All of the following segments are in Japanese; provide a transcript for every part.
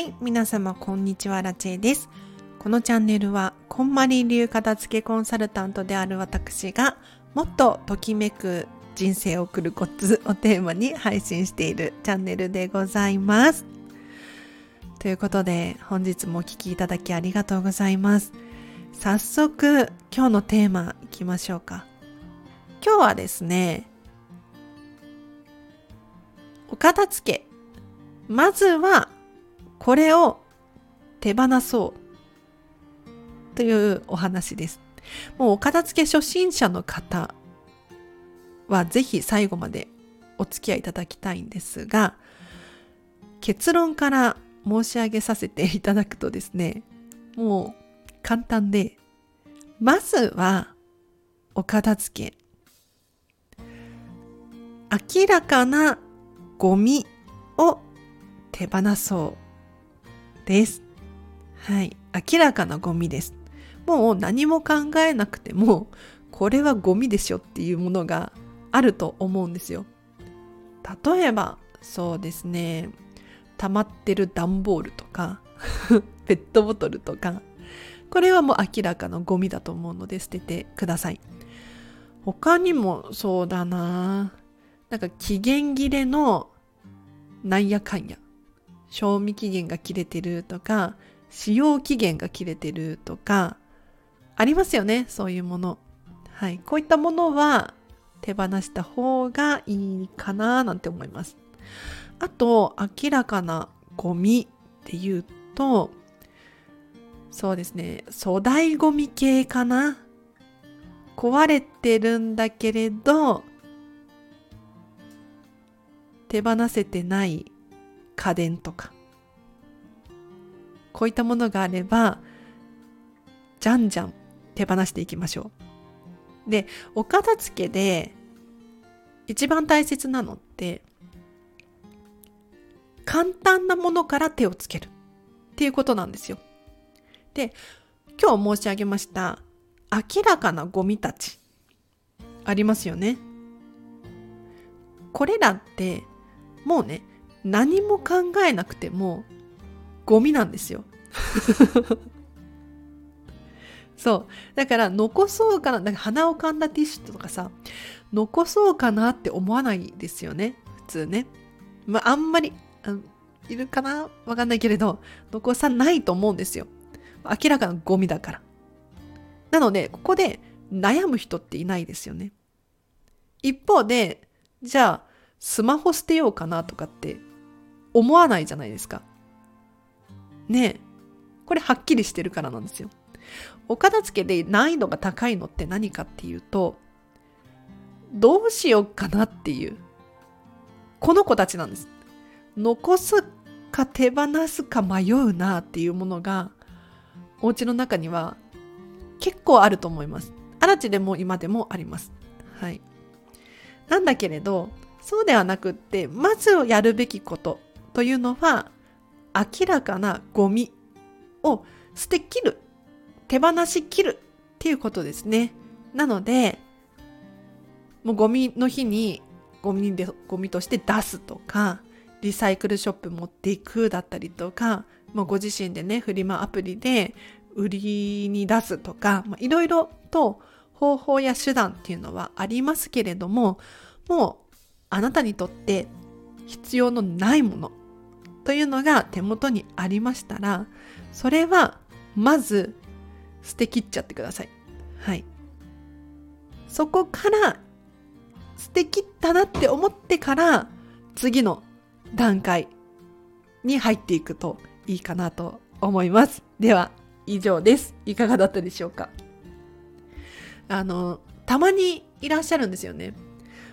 はい、皆様こんにちは、ラチェです。このチャンネルは、こんまり流片付けコンサルタントである私が、もっとときめく人生を送るコツをテーマに配信しているチャンネルでございます。ということで、本日もお聴きいただきありがとうございます。早速、今日のテーマいきましょうか。今日はですね、お片付け。まずはこれを手放そうというお話です。もうお片付け初心者の方はぜひ最後までお付き合いいただきたいんですが、結論から申し上げさせていただくとですね、もう簡単で、まずはお片付け。明らかなゴミを手放そうです。はい。明らかなゴミです。もう何も考えなくても、これはゴミでしょっていうものがあると思うんですよ。例えば、そうですね、溜まってる段ボールとか、ペットボトルとか、これはもう明らかなゴミだと思うので捨ててください。他にもそうだななんか期限切れのなんやかんや。賞味期限が切れてるとか、使用期限が切れてるとか、ありますよね、そういうもの。はい。こういったものは手放した方がいいかななんて思います。あと、明らかなゴミっていうと、そうですね、粗大ゴミ系かな。壊れてるんだけれど、手放せてない家電とか。こういったものがあればじゃんじゃん手放していきましょう。でお片付けで一番大切なのって簡単なものから手をつける。っていうことなんですよ。で今日申し上げました明らかなゴミたち。ありますよね。これらってもうね何も考えなくてもゴミなんですよ。そう。だから残そうかな、なんか鼻をかんだティッシュとかさ、残そうかなって思わないですよね。普通ね。まあ、あんまり、あいるかな？わかんないけれど、残さないと思うんですよ。明らかなゴミだから。なので、ここで悩む人っていないですよね。一方で、じゃあ、スマホ捨てようかなとかって思わないじゃないですか。ねえ。これはっきりしてるからなんですよ。お片付けで難易度が高いのって何かっていうと、どうしようかなっていう、この子たちなんです。残すか手放すか迷うなっていうものが、お家の中には結構あると思います。あらちでも今でもあります。はい。なんだけれど、そうではなくって、まずやるべきことというのは明らかなゴミを捨て切る手放し切るっていうことですね。なのでもうゴミの日にゴミでゴミとして出すとかリサイクルショップ持っていくだったりとかもうご自身でねフリマアプリで売りに出すとかいろいろと方法や手段っていうのはありますけれどももうあなたにとって必要のないものというのが手元にありましたら、それはまず捨て切っちゃってください。はい。そこから捨て切ったなって思ってから次の段階に入っていくといいかなと思います。では以上です。いかがだったでしょうか？あの、たまにいらっしゃるんですよね。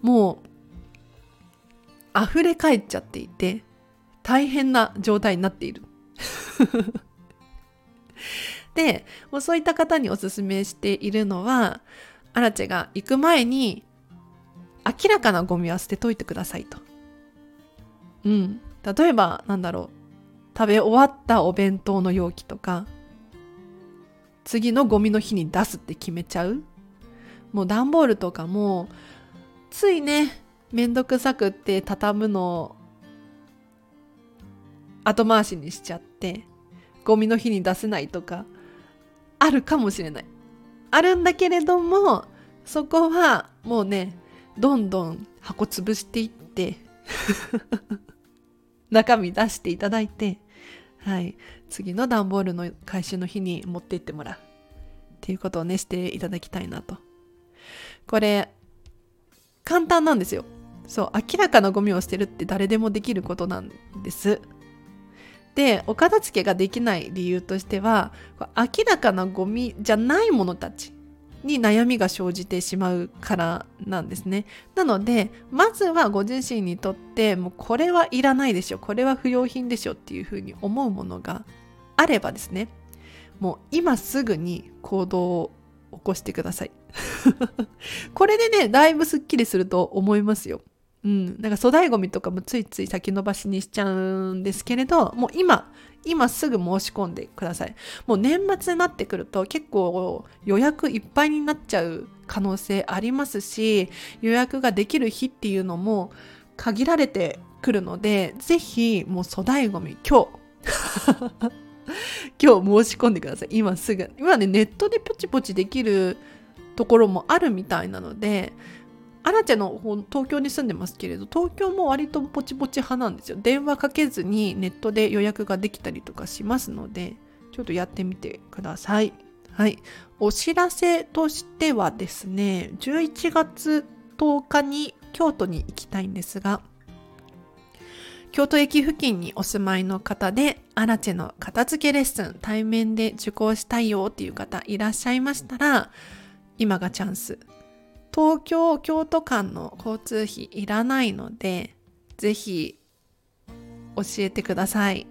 もう溢れ返っちゃっていて大変な状態になっている。で、もうそういった方におすすめしているのは、アラチェが行く前に、明らかなゴミは捨てといてくださいと。うん。例えば、なんだろう。食べ終わったお弁当の容器とか、次のゴミの日に出すって決めちゃうもう段ボールとかも、ついね、めんどくさくって畳むの後回しにしちゃってゴミの日に出せないとかあるかもしれない。あるんだけれどもそこはもうねどんどん箱潰していって 中身出していただいてはい。次の段ボールの回収の日に持って行ってもらう。っていうことをねしていただきたいなと。これ簡単なんですよ。そう明らかなゴミを捨てるって誰でもできることなんです。でお片付けができない理由としては明らかなゴミじゃないものたちに悩みが生じてしまうからなんですね。なのでまずはご自身にとってもうこれはいらないでしょこれは不要品でしょっていうふうに思うものがあればですねもう今すぐに行動を起こしてください。これでねだいぶすっきりすると思いますよ。うん、なんか粗大ごみとかもついつい先延ばしにしちゃうんですけれどもう今今すぐ申し込んでください。もう年末になってくると結構予約いっぱいになっちゃう可能性ありますし予約ができる日っていうのも限られてくるのでぜひもう粗大ごみ今日 今日申し込んでください。今すぐ。今ねネットでポチポチできるところもあるみたいなのでアラチェの東京に住んでますけれど東京も割とポチポチ派なんですよ。電話かけずにネットで予約ができたりとかしますのでちょっとやってみてください。はい。お知らせとしてはですね11月10日に京都に行きたいんですが京都駅付近にお住まいの方でアラチェの片付けレッスン対面で受講したいよっていう方いらっしゃいましたら今がチャンス。東京京都間の交通費いらないのでぜひ教えてください。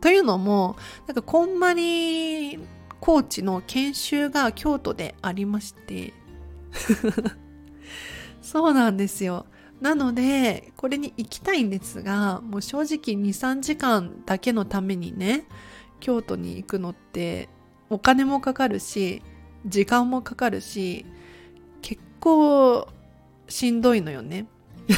というのもなんかこんまりコーチの研修が京都でありまして そうなんですよ。なのでこれに行きたいんですがもう正直23時間だけのためにね京都に行くのってお金もかかるし時間もかかるし構しんどいのよね。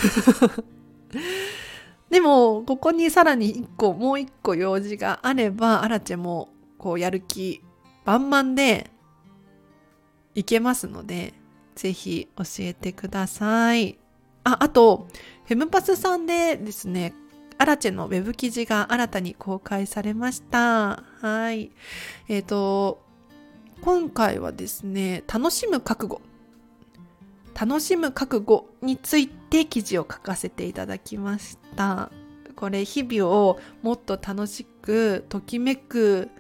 でも、ここにさらに一個、もう一個用事があれば、アラチェも、こう、やる気満々で、いけますので、ぜひ教えてください。あ、あと、フェムパスさんでですね、アラチェのウェブ記事が新たに公開されました。はい。えっ、ー、と、今回はですね、楽しむ覚悟楽しむ覚悟について記事を書かせていただきました。これ日々をもっと楽しくときめく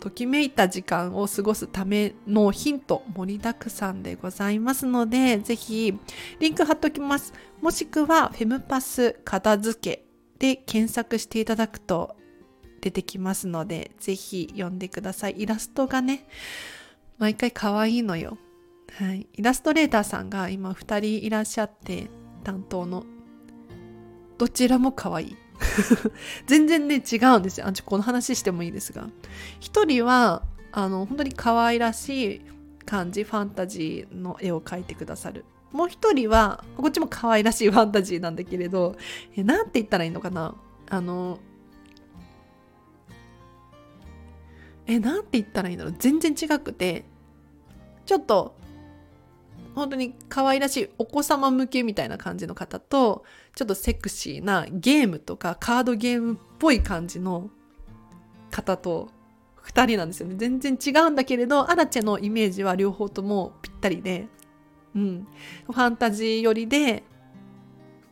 ときめいた時間を過ごすためのヒント盛りだくさんでございますのでぜひリンク貼っときます。もしくはフェムパス片付けで検索していただくと出てきますのでぜひ読んでください。イラストがね毎回可愛いのよ。はい、イラストレーターさんが今2人いらっしゃって担当の。どちらも可愛い。全然ね違うんですよ。あちょこの話してもいいですが。1人はあの本当に可愛らしい感じファンタジーの絵を描いてくださる。もう一人はこっちも可愛らしいファンタジーなんだけれどえなんて言ったらいいのかな。あのえなんて言ったらいいんだろう。全然違くてちょっと本当に可愛らしいお子様向けみたいな感じの方とちょっとセクシーなゲームとかカードゲームっぽい感じの方と2人なんですよ。ね全然違うんだけれどアラチェのイメージは両方ともぴったりで、うん、ファンタジー寄りで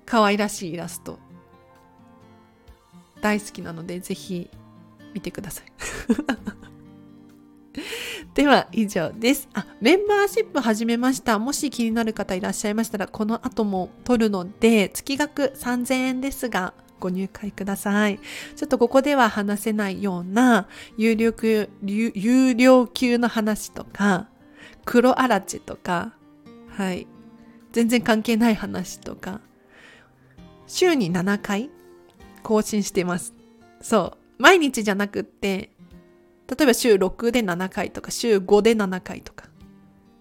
可愛らしいイラスト大好きなのでぜひ見てください。では以上です。あ、メンバーシップ始めました。もし気になる方いらっしゃいましたら、この後も取るので、月額3000円ですが、ご入会ください。ちょっとここでは話せないような有料級、有料級の話とか、黒あらちとか、はい。全然関係ない話とか、週に7回更新してます。そう。毎日じゃなくって、例えば週6で7回とか週5で7回とか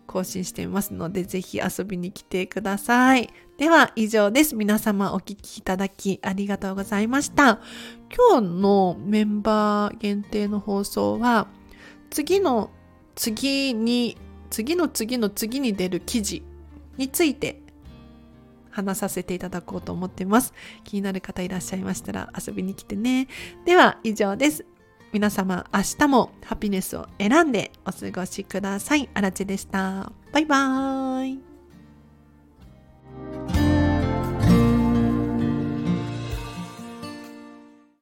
更新していますのでぜひ遊びに来てください。では以上です。皆様お聞きいただきありがとうございました。今日のメンバー限定の放送は次の次に次の次の次に出る記事について話させていただこうと思っています。気になる方いらっしゃいましたら遊びに来てね。では以上です。皆様明日もハピネスを選んでお過ごしください。あらちでした。バイバーイ。